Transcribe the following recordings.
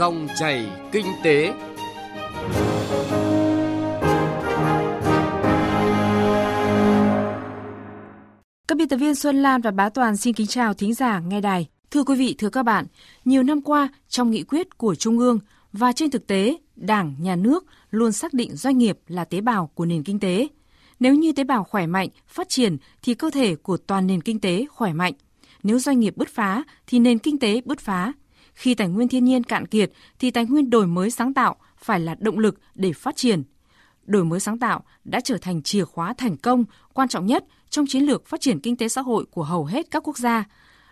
Dòng chảy kinh tế. Các biên tập viên Xuân Lan và Bá Toàn xin kính chào thính giả nghe đài. Thưa quý vị, thưa các bạn, nhiều năm qua trong nghị quyết của Trung ương và trên thực tế, Đảng, Nhà nước luôn xác định doanh nghiệp là tế bào của nền kinh tế. Nếu như tế bào khỏe mạnh, phát triển thì cơ thể của toàn nền kinh tế khỏe mạnh. Nếu doanh nghiệp bứt phá thì nền kinh tế bứt phá. Khi tài nguyên thiên nhiên cạn kiệt thì tài nguyên đổi mới sáng tạo phải là động lực để phát triển. Đổi mới sáng tạo đã trở thành chìa khóa thành công quan trọng nhất trong chiến lược phát triển kinh tế xã hội của hầu hết các quốc gia.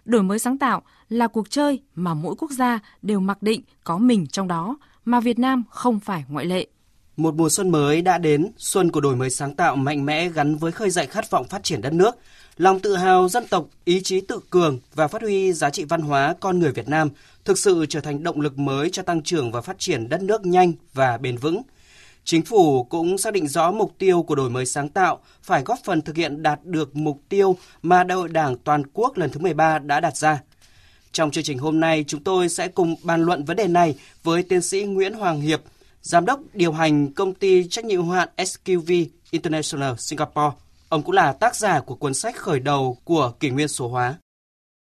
Đổi mới sáng tạo là cuộc chơi mà mỗi quốc gia đều mặc định có mình trong đó, mà Việt Nam không phải ngoại lệ. Một mùa xuân mới đã đến, xuân của đổi mới sáng tạo mạnh mẽ gắn với khơi dậy khát vọng phát triển đất nước, lòng tự hào dân tộc, ý chí tự cường và phát huy giá trị văn hóa con người Việt Nam thực sự trở thành động lực mới cho tăng trưởng và phát triển đất nước nhanh và bền vững. Chính phủ cũng xác định rõ mục tiêu của đổi mới sáng tạo phải góp phần thực hiện đạt được mục tiêu mà Đại hội Đảng toàn quốc lần thứ 13 đã đặt ra. Trong chương trình hôm nay, chúng tôi sẽ cùng bàn luận vấn đề này với tiến sĩ Nguyễn Hoàng Hiệp, giám đốc điều hành công ty trách nhiệm hữu hạn SQV International Singapore. Ông cũng là tác giả của cuốn sách khởi đầu của kỷ nguyên số hóa.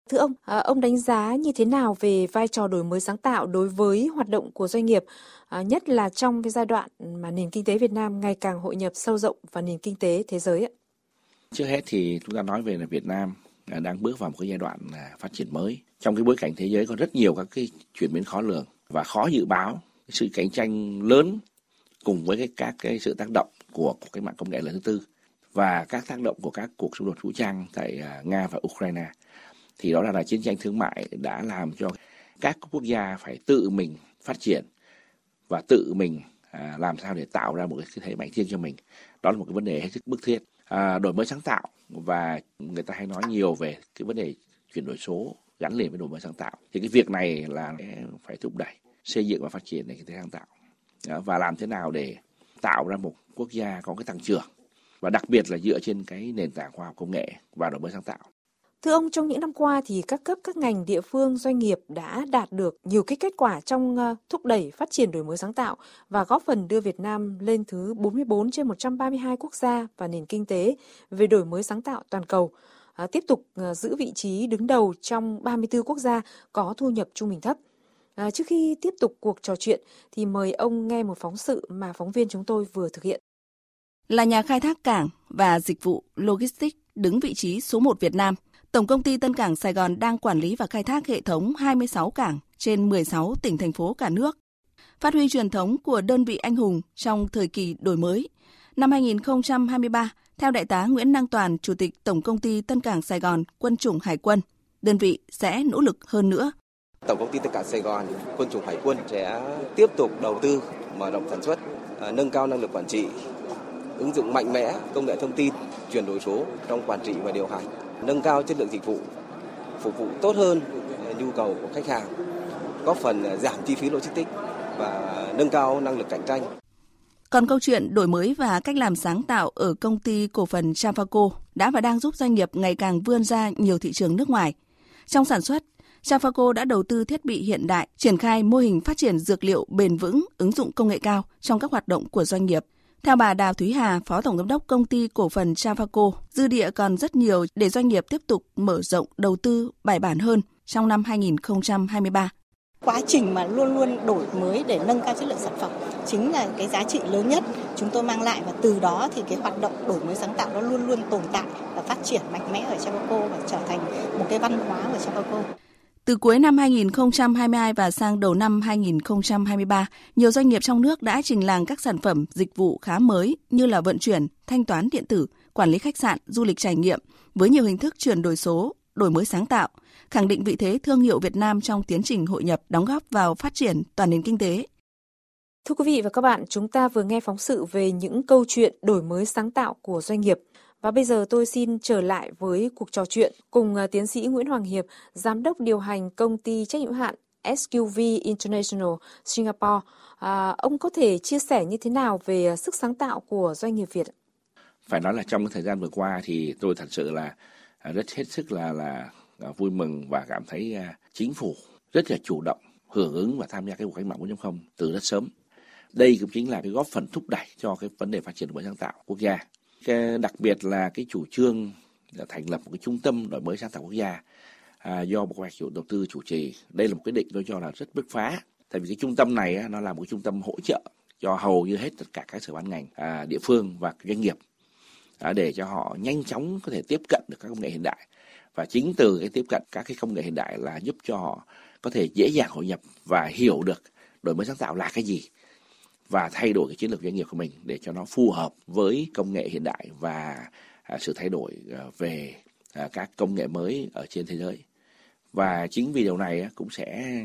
Thưa ông, à, ông đánh giá như thế nào về vai trò đổi mới sáng tạo đối với hoạt động của doanh nghiệp, à, nhất là trong cái giai đoạn mà nền kinh tế Việt Nam ngày càng hội nhập sâu rộng vào nền kinh tế thế giới ạ? Trước hết thì chúng ta nói về là Việt Nam à, đang bước vào một cái giai đoạn phát triển mới. Trong cái bối cảnh thế giới có rất nhiều các cái chuyển biến khó lường và khó dự báo, sự cạnh tranh lớn cùng với cái các cái sự tác động của cuộc cách mạng công nghệ lần thứ tư và các tác động của các cuộc xung đột vũ trang tại à, Nga và Ukraine. Thì đó là, là chiến tranh thương mại đã làm cho các quốc gia phải tự mình phát triển và tự mình à, làm sao để tạo ra một cái thế mạnh riêng cho mình. Đó là một cái vấn đề hết sức bức thiết. À, đổi mới sáng tạo và người ta hay nói nhiều về cái vấn đề chuyển đổi số gắn liền với đổi mới sáng tạo. Thì cái việc này là phải thúc đẩy xây dựng và phát triển nền kinh tế sáng tạo và làm thế nào để tạo ra một quốc gia có cái tăng trưởng và đặc biệt là dựa trên cái nền tảng khoa học công nghệ và đổi mới sáng tạo Thưa ông, trong những năm qua thì các cấp các ngành địa phương doanh nghiệp đã đạt được nhiều cái kết quả trong ờ, thúc đẩy phát triển đổi mới sáng tạo và góp phần đưa Việt Nam lên thứ 44 trên 132 quốc gia và nền kinh tế về đổi mới sáng tạo toàn cầu. Ờ, tiếp tục ờ, giữ vị trí đứng đầu trong 34 quốc gia có thu nhập trung bình thấp. À, trước khi tiếp tục cuộc trò chuyện thì mời ông nghe một phóng sự mà phóng viên chúng tôi vừa thực hiện. Là nhà khai thác cảng và dịch vụ logistics đứng vị trí số 1 Việt Nam – Tổng công ty Tân Cảng Sài Gòn đang quản lý và khai thác hệ thống 26 cảng trên 16 tỉnh thành phố cả nước. Phát huy truyền thống của đơn vị anh hùng trong thời kỳ đổi mới. Năm 2023, theo Đại tá Nguyễn Năng Toàn, Chủ tịch Tổng công ty Tân Cảng Sài Gòn, Quân chủng Hải quân, đơn vị sẽ nỗ lực hơn nữa. Tổng công ty Tân Cảng Sài Gòn, Quân chủng Hải quân sẽ tiếp tục đầu tư, mở rộng sản xuất, à, nâng cao năng lực quản trị, ứng dụng mạnh mẽ công nghệ thông tin, chuyển đổi số trong quản trị và điều hành nâng cao chất lượng dịch vụ, phục vụ tốt hơn à, nhu cầu của khách hàng, góp phần à, giảm chi phí logistics và nâng cao năng lực cạnh tranh. Còn câu chuyện đổi mới và cách làm sáng tạo ở công ty cổ phần Chafaco đã và đang giúp doanh nghiệp ngày càng vươn ra nhiều thị trường nước ngoài. Trong sản xuất, Chafaco đã đầu tư thiết bị hiện đại, triển khai mô hình phát triển dược liệu bền vững, ứng dụng công nghệ cao trong các hoạt động của doanh nghiệp – theo bà Đào Thúy Hà, Phó Tổng Giám đốc Công ty Cổ phần Chavaco, dư địa còn rất nhiều để doanh nghiệp tiếp tục mở rộng đầu tư bài bản hơn trong năm 2023. Quá trình mà luôn luôn đổi mới để nâng cao chất lượng sản phẩm chính là cái giá trị lớn nhất chúng tôi mang lại và từ đó thì cái hoạt động đổi mới sáng tạo nó luôn luôn tồn tại và phát triển mạnh mẽ ở Chavaco và trở thành một cái văn hóa của Chavaco. Từ cuối năm 2022 và sang đầu năm 2023, nhiều doanh nghiệp trong nước đã trình làng các sản phẩm, dịch vụ khá mới như là vận chuyển, thanh toán điện tử, quản lý khách sạn, du lịch trải nghiệm với nhiều hình thức chuyển đổi số, đổi mới sáng tạo, khẳng định vị thế thương hiệu Việt Nam trong tiến trình hội nhập đóng góp vào phát triển toàn nền kinh tế. Thưa quý vị và các bạn, chúng ta vừa nghe phóng sự về những câu chuyện đổi mới sáng tạo của doanh nghiệp. Và bây giờ tôi xin trở lại với cuộc trò chuyện cùng à, tiến sĩ Nguyễn Hoàng Hiệp, giám đốc điều hành công ty trách nhiệm hạn SQV International Singapore. À, ông có thể chia sẻ như thế nào về à, sức sáng tạo của doanh nghiệp Việt? Phải nói là trong thời gian vừa qua thì tôi thật sự là à, rất hết sức là là vui mừng và cảm thấy chính phủ rất là chủ động hưởng ứng và tham gia cái cuộc cách mạng 4.0 từ rất sớm. Đây cũng chính là cái góp phần thúc đẩy cho cái vấn đề phát triển đổi mới sáng tạo quốc gia. Cái, đặc biệt là cái chủ trương là thành lập một cái trung tâm đổi mới sáng tạo quốc gia à, do bộ hoạch chủ đầu tư chủ trì. Đây là một quyết định tôi cho là rất bứt phá. Tại vì cái trung tâm này á, nó là một trung tâm hỗ trợ cho hầu như hết tất cả các sở ban ngành à, địa phương và doanh nghiệp à, để cho họ nhanh chóng có thể tiếp cận được các công nghệ hiện đại và chính từ cái tiếp cận các cái công nghệ hiện đại là giúp cho họ có thể dễ dàng hội nhập và hiểu được đổi mới sáng tạo là cái gì và thay đổi cái chiến lược doanh nghiệp của mình để cho nó phù hợp với công nghệ hiện đại và à, sự thay đổi à, về à, các công nghệ mới ở trên thế giới và chính vì điều này cũng sẽ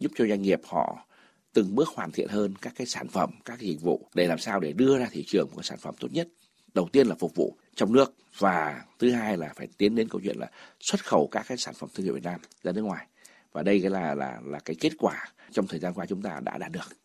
giúp cho doanh nghiệp họ từng bước hoàn thiện hơn các cái sản phẩm, các cái dịch vụ để làm sao để đưa ra thị trường một cái sản phẩm tốt nhất, đầu tiên là phục vụ trong nước và thứ hai là phải tiến đến câu chuyện là xuất khẩu các cái sản phẩm thương hiệu Việt Nam ra nước ngoài và đây cái là là là cái kết quả trong thời gian qua chúng ta đã đạt được.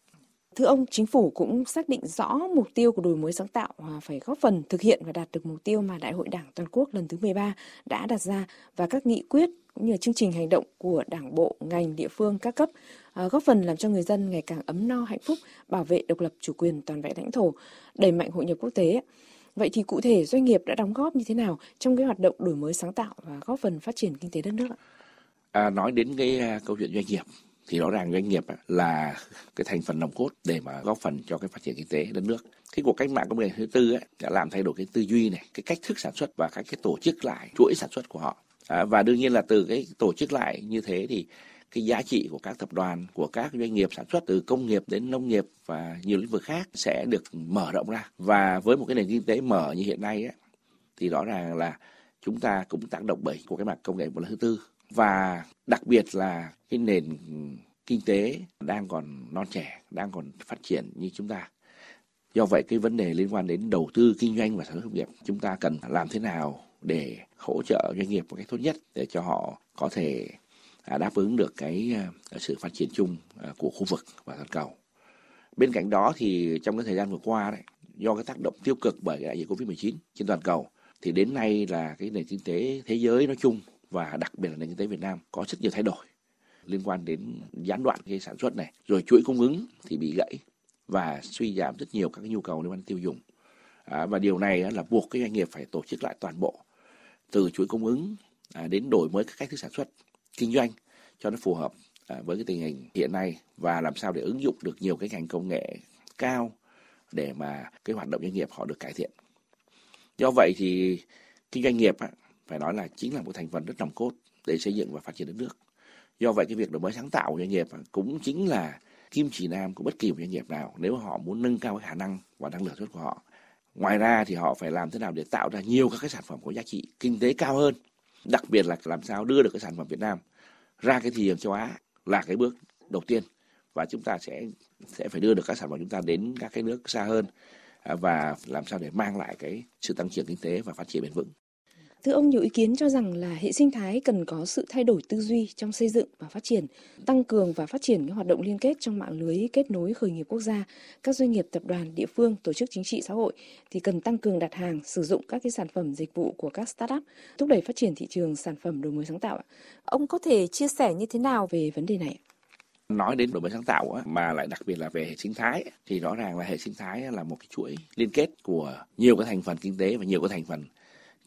Thưa ông, chính phủ cũng xác định rõ mục tiêu của đổi mới sáng tạo à, phải góp phần thực hiện và đạt được mục tiêu mà Đại hội Đảng toàn quốc lần thứ 13 đã đặt ra và các nghị quyết cũng như chương trình hành động của Đảng bộ, ngành, địa phương các cấp à, góp phần làm cho người dân ngày càng ấm no hạnh phúc, bảo vệ độc lập chủ quyền toàn vẹn lãnh thổ, đẩy mạnh hội nhập quốc tế. Vậy thì cụ thể doanh nghiệp đã đóng góp như thế nào trong cái hoạt động đổi mới sáng tạo và góp phần phát triển kinh tế đất nước ạ? À, nói đến cái à, câu chuyện doanh nghiệp thì rõ ràng doanh nghiệp là cái thành phần nòng cốt để mà góp phần cho cái phát triển kinh tế đất nước. Cái cuộc cách mạng công nghệ thứ tư ấy, đã làm thay đổi cái tư duy này, cái cách thức sản xuất và các cái tổ chức lại chuỗi sản xuất của họ. À, và đương nhiên là từ cái tổ chức lại như thế thì cái giá trị của các tập đoàn, của các doanh nghiệp sản xuất từ công nghiệp đến nông nghiệp và nhiều lĩnh vực khác sẽ được mở rộng ra. Và với một cái nền kinh tế mở như hiện nay ấy, thì rõ ràng là chúng ta cũng tác động bởi của cái mặt công nghệ một lần thứ tư và đặc biệt là cái nền kinh tế đang còn non trẻ, đang còn phát triển như chúng ta. Do vậy cái vấn đề liên quan đến đầu tư kinh doanh và sản xuất công nghiệp chúng ta cần làm thế nào để hỗ trợ doanh nghiệp một cách tốt nhất để cho họ có thể à, đáp ứng được cái à, sự phát triển chung à, của khu vực và toàn cầu. Bên cạnh đó thì trong cái thời gian vừa qua đấy, do cái tác động tiêu cực bởi cái đại dịch Covid-19 trên toàn cầu thì đến nay là cái nền kinh tế thế giới nói chung và đặc biệt là nền kinh tế Việt Nam có rất nhiều thay đổi liên quan đến gián đoạn cái sản xuất này, rồi chuỗi cung ứng thì bị gãy và suy giảm rất nhiều các cái nhu cầu liên quan tiêu dùng. À, và điều này là buộc cái doanh nghiệp phải tổ chức lại toàn bộ từ chuỗi cung ứng à, đến đổi mới các cách thức sản xuất kinh doanh cho nó phù hợp à, với cái tình hình hiện nay và làm sao để ứng dụng được nhiều cái ngành công nghệ cao để mà cái hoạt động doanh nghiệp họ được cải thiện. Do vậy thì kinh doanh nghiệp phải nói là chính là một thành phần rất nòng cốt để xây dựng và phát triển đất nước. Do vậy cái việc đổi mới sáng tạo của doanh nghiệp cũng chính là kim chỉ nam của bất kỳ một doanh nghiệp nào nếu họ muốn nâng cao cái khả năng và năng lực xuất của họ. Ngoài ra thì họ phải làm thế nào để tạo ra nhiều các cái sản phẩm có giá trị kinh tế cao hơn, đặc biệt là làm sao đưa được cái sản phẩm Việt Nam ra cái thị trường châu Á là cái bước đầu tiên và chúng ta sẽ sẽ phải đưa được các sản phẩm chúng ta đến các cái nước xa hơn à, và làm sao để mang lại cái sự tăng trưởng kinh tế và phát triển bền vững. Thưa ông, nhiều ý kiến cho rằng là hệ sinh thái cần có sự thay đổi tư duy trong xây dựng và phát triển, tăng cường và phát triển những hoạt động liên kết trong mạng lưới kết nối khởi nghiệp quốc gia. Các doanh nghiệp, tập đoàn, địa phương, tổ chức chính trị xã hội thì cần tăng cường đặt hàng, sử dụng các cái sản phẩm dịch vụ của các startup, thúc đẩy phát triển thị trường sản phẩm đổi mới sáng tạo. Ông có thể chia sẻ như thế nào về vấn đề này? nói đến đổi mới sáng tạo mà lại đặc biệt là về hệ sinh thái thì rõ ràng là hệ sinh thái là một cái chuỗi liên kết của nhiều cái thành phần kinh tế và nhiều cái thành phần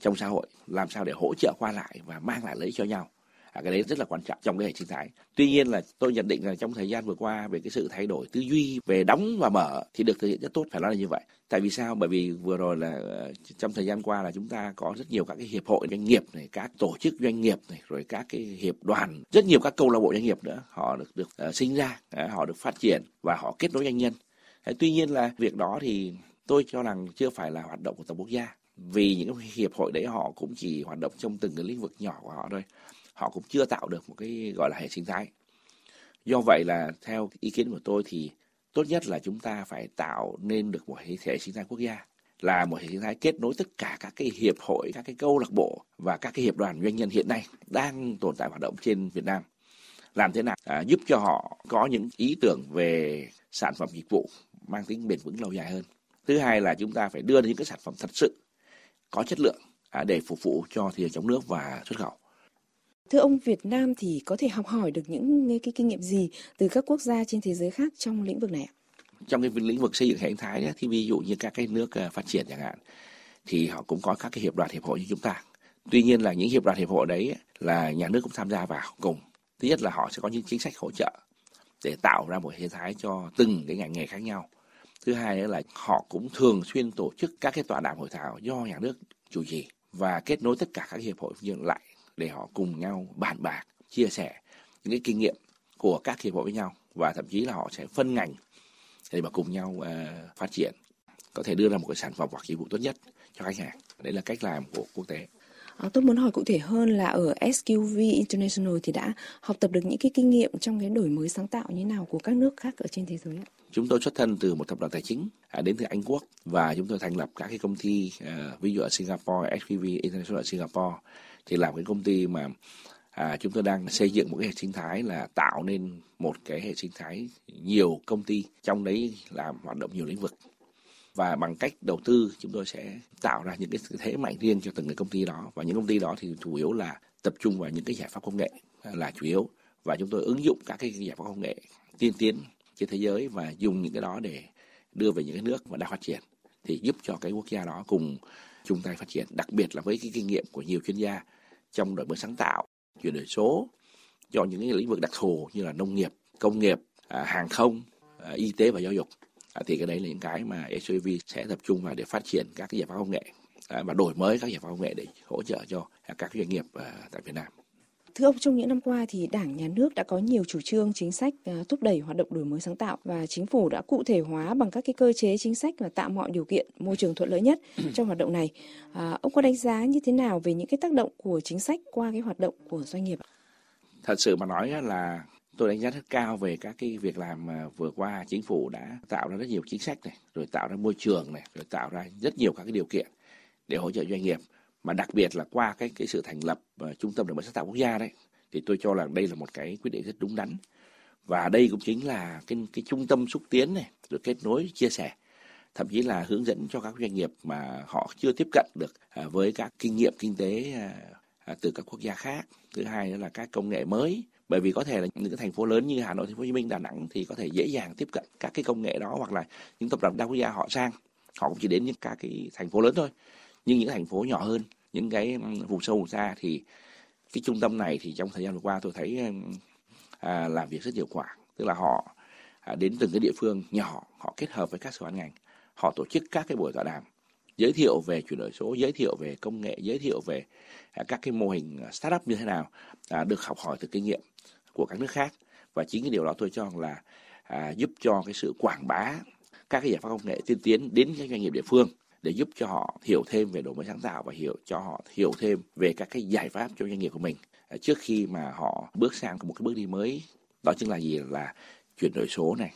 trong xã hội làm sao để hỗ trợ qua lại và mang lại lợi ích cho nhau. À, cái đấy rất là quan trọng trong cái hệ sinh thái. Tuy nhiên là tôi nhận định là trong thời gian vừa qua về cái sự thay đổi tư duy về đóng và mở thì được thực hiện rất tốt phải nói là như vậy. Tại vì sao? Bởi vì vừa rồi là ờ, trong thời gian qua là chúng ta có rất nhiều các cái hiệp hội doanh nghiệp này các tổ chức doanh nghiệp này rồi các cái hiệp đoàn rất nhiều các câu lạc bộ doanh nghiệp nữa họ được được uh, sinh ra uh, họ được phát triển và họ kết nối doanh nhân. Uh, tuy nhiên là việc đó thì tôi cho rằng chưa phải là hoạt động của tổng quốc gia vì những hiệp hội đấy họ cũng chỉ hoạt động trong từng cái lĩnh vực nhỏ của họ thôi họ cũng chưa tạo được một cái gọi là hệ sinh thái do vậy là theo ý kiến của tôi thì tốt nhất là chúng ta phải tạo nên được một hệ sinh thái quốc gia là một hệ sinh thái kết nối tất cả các cái hiệp hội, các cái câu lạc bộ và các cái hiệp đoàn doanh nhân hiện nay đang tồn tại hoạt động trên Việt Nam. Làm thế nào à, giúp cho họ có những ý tưởng về sản phẩm dịch vụ mang tính bền vững lâu dài hơn. Thứ hai là chúng ta phải đưa những cái sản phẩm thật sự có chất lượng à, để phục vụ cho thị trường trong nước và xuất khẩu. Thưa ông, Việt Nam thì có thể học hỏi được những cái kinh nghiệm gì từ các quốc gia trên thế giới khác trong lĩnh vực này ạ? Trong cái lĩnh vực xây dựng hệ thái ấy, thì ví dụ như các cái nước ờ, phát triển chẳng hạn thì họ cũng có các cái hiệp đoàn hiệp hội như chúng ta. Tuy nhiên là những hiệp đoàn hiệp hội đấy là nhà nước cũng tham gia vào cùng. Thứ nhất là họ sẽ có những chính sách hỗ trợ để tạo ra một hệ thái cho từng cái ngành nghề khác nhau. Thứ hai nữa là họ cũng thường xuyên tổ chức các cái tọa đàm hội thảo do nhà nước chủ trì và kết nối tất cả các hiệp hội nhân lại để họ cùng nhau bàn bạc, chia sẻ những cái kinh nghiệm của các hiệp hội với nhau và thậm chí là họ sẽ phân ngành để mà cùng nhau uh, phát triển có thể đưa ra một cái sản phẩm hoặc dịch vụ tốt nhất cho khách hàng. Đấy là cách làm của quốc tế. À, tôi muốn hỏi cụ thể hơn là ở SQV International thì đã học tập được những cái kinh nghiệm trong cái đổi mới sáng tạo như nào của các nước khác ở trên thế giới ạ? Chúng tôi xuất thân từ một tập đoàn tài chính à, đến từ Anh Quốc và chúng tôi thành lập các cái công ty à, ví dụ ở Singapore, SQV International ở Singapore thì làm cái công ty mà à, chúng tôi đang xây dựng một cái hệ sinh thái là tạo nên một cái hệ sinh thái nhiều công ty trong đấy làm hoạt động nhiều lĩnh vực và bằng cách đầu tư, chúng tôi sẽ tạo ra những cái thế mạnh riêng cho từng cái công ty đó. Và những công ty đó thì chủ yếu là tập trung vào những cái giải pháp công nghệ là chủ yếu. Và chúng tôi ứng dụng các cái giải pháp công nghệ tiên tiến trên thế giới và dùng những cái đó để đưa về những cái nước mà đang phát triển, thì giúp cho cái quốc gia đó cùng chung tay phát triển, đặc biệt là với cái kinh nghiệm của nhiều chuyên gia trong đổi mới sáng tạo, chuyển đổi số, cho những cái lĩnh vực đặc thù như là nông nghiệp, công nghiệp à, hàng không à, y tế và giáo dục à, thì cái đấy là những cái mà SUV sẽ tập trung vào để phát triển các cái giải pháp công nghệ và đổi mới các giải pháp công nghệ để hỗ trợ cho các doanh nghiệp tại Việt Nam. Thưa ông, trong những năm qua thì Đảng, Nhà nước đã có nhiều chủ trương, chính sách thúc đẩy hoạt động đổi mới sáng tạo và chính phủ đã cụ thể hóa bằng các cái cơ chế chính sách và tạo mọi điều kiện, môi trường thuận lợi nhất trong hoạt động này. À, ông có đánh giá như thế nào về những cái tác động của chính sách qua cái hoạt động của doanh nghiệp? Thật sự mà nói là tôi đánh giá rất cao về các cái việc làm mà vừa qua chính phủ đã tạo ra rất nhiều chính sách này, rồi tạo ra môi trường này, rồi tạo ra rất nhiều các cái điều kiện để hỗ trợ doanh nghiệp. Mà đặc biệt là qua cái cái sự thành lập uh, trung tâm đổi mới sáng tạo quốc gia đấy thì tôi cho là đây là một cái quyết định rất đúng đắn. Và đây cũng chính là cái cái trung tâm xúc tiến này rồi kết nối chia sẻ thậm chí là hướng dẫn cho các doanh nghiệp mà họ chưa tiếp cận được uh, với các kinh nghiệm kinh tế uh, từ các quốc gia khác. Thứ hai nữa là các công nghệ mới bởi vì có thể là những cái thành phố lớn như Hà Nội, Thành phố Hồ Chí Minh, Đà Nẵng thì có thể dễ dàng tiếp cận các cái công nghệ đó hoặc là những tập đoàn đa quốc gia họ sang. Họ cũng chỉ đến những các cái thành phố lớn thôi. Nhưng những thành phố nhỏ hơn những cái vùng sâu vùng xa thì cái trung tâm này thì trong thời gian vừa qua tôi thấy à, làm việc rất hiệu quả. Tức là họ à, đến từng cái địa phương nhỏ họ kết hợp với các sở ban ngành họ tổ chức các cái buổi tọa đàm giới thiệu về chuyển đổi số giới thiệu về công nghệ giới thiệu về à, các cái mô hình à, startup như thế nào à, được học hỏi từ kinh nghiệm của các nước khác. Và chính cái điều đó tôi cho là à, giúp cho cái sự quảng bá các cái giải pháp công nghệ tiên tiến đến các doanh nghiệp địa phương để giúp cho họ hiểu thêm về đổi mới sáng tạo và hiểu cho họ hiểu thêm về các cái giải pháp cho doanh nghiệp của mình. À, trước khi mà họ bước sang một cái bước đi mới đó chính là gì? Là chuyển đổi số này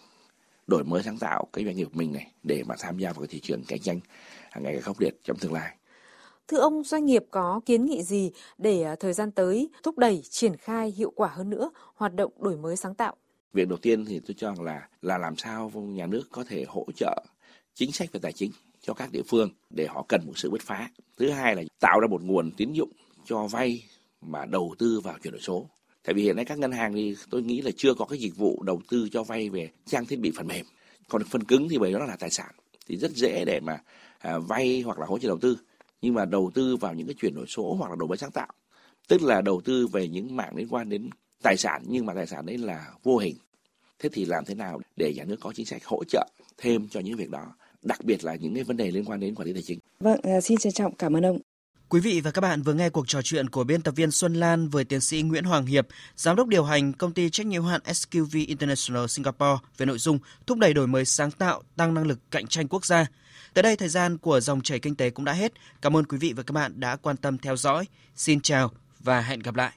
đổi mới sáng tạo cái doanh nghiệp mình này để mà tham gia vào cái thị trường cạnh tranh ngày càng khốc liệt trong tương lai Thưa ông, doanh nghiệp có kiến nghị gì để à, thời gian tới thúc đẩy triển khai hiệu quả hơn nữa hoạt động đổi mới sáng tạo? Việc đầu tiên thì tôi cho rằng là là làm sao nhà nước có thể hỗ trợ chính sách về tài chính cho các địa phương để họ cần một sự bứt phá. Thứ hai là tạo ra một nguồn tín dụng cho vay mà đầu tư vào chuyển đổi số. Tại vì hiện nay các ngân hàng thì tôi nghĩ là chưa có cái dịch vụ đầu tư cho vay về trang thiết bị phần mềm. Còn phần cứng thì bởi đó là tài sản. Thì rất dễ để mà à, vay hoặc là hỗ trợ đầu tư. Nhưng mà đầu tư vào những cái chuyển đổi số hoặc là đổi mới sáng tạo. Tức là đầu tư về những mạng liên quan đến tài sản nhưng mà tài sản đấy là vô hình. Thế thì làm thế nào để nhà nước có chính sách hỗ trợ thêm cho những việc đó? Đặc biệt là những cái vấn đề liên quan đến quản lý tài chính. Vâng à, xin trân trọng cảm ơn ông. Quý vị và các bạn vừa nghe cuộc trò chuyện của biên tập viên Xuân Lan với tiến sĩ Nguyễn Hoàng Hiệp, giám đốc điều hành công ty trách nhiệm hữu hạn SQV International Singapore về nội dung thúc đẩy đổi mới sáng tạo, tăng năng lực cạnh tranh quốc gia. Tới đây thời gian của dòng chảy kinh tế cũng đã hết. Cảm ơn quý vị và các bạn đã quan tâm theo dõi. Xin chào và hẹn gặp lại.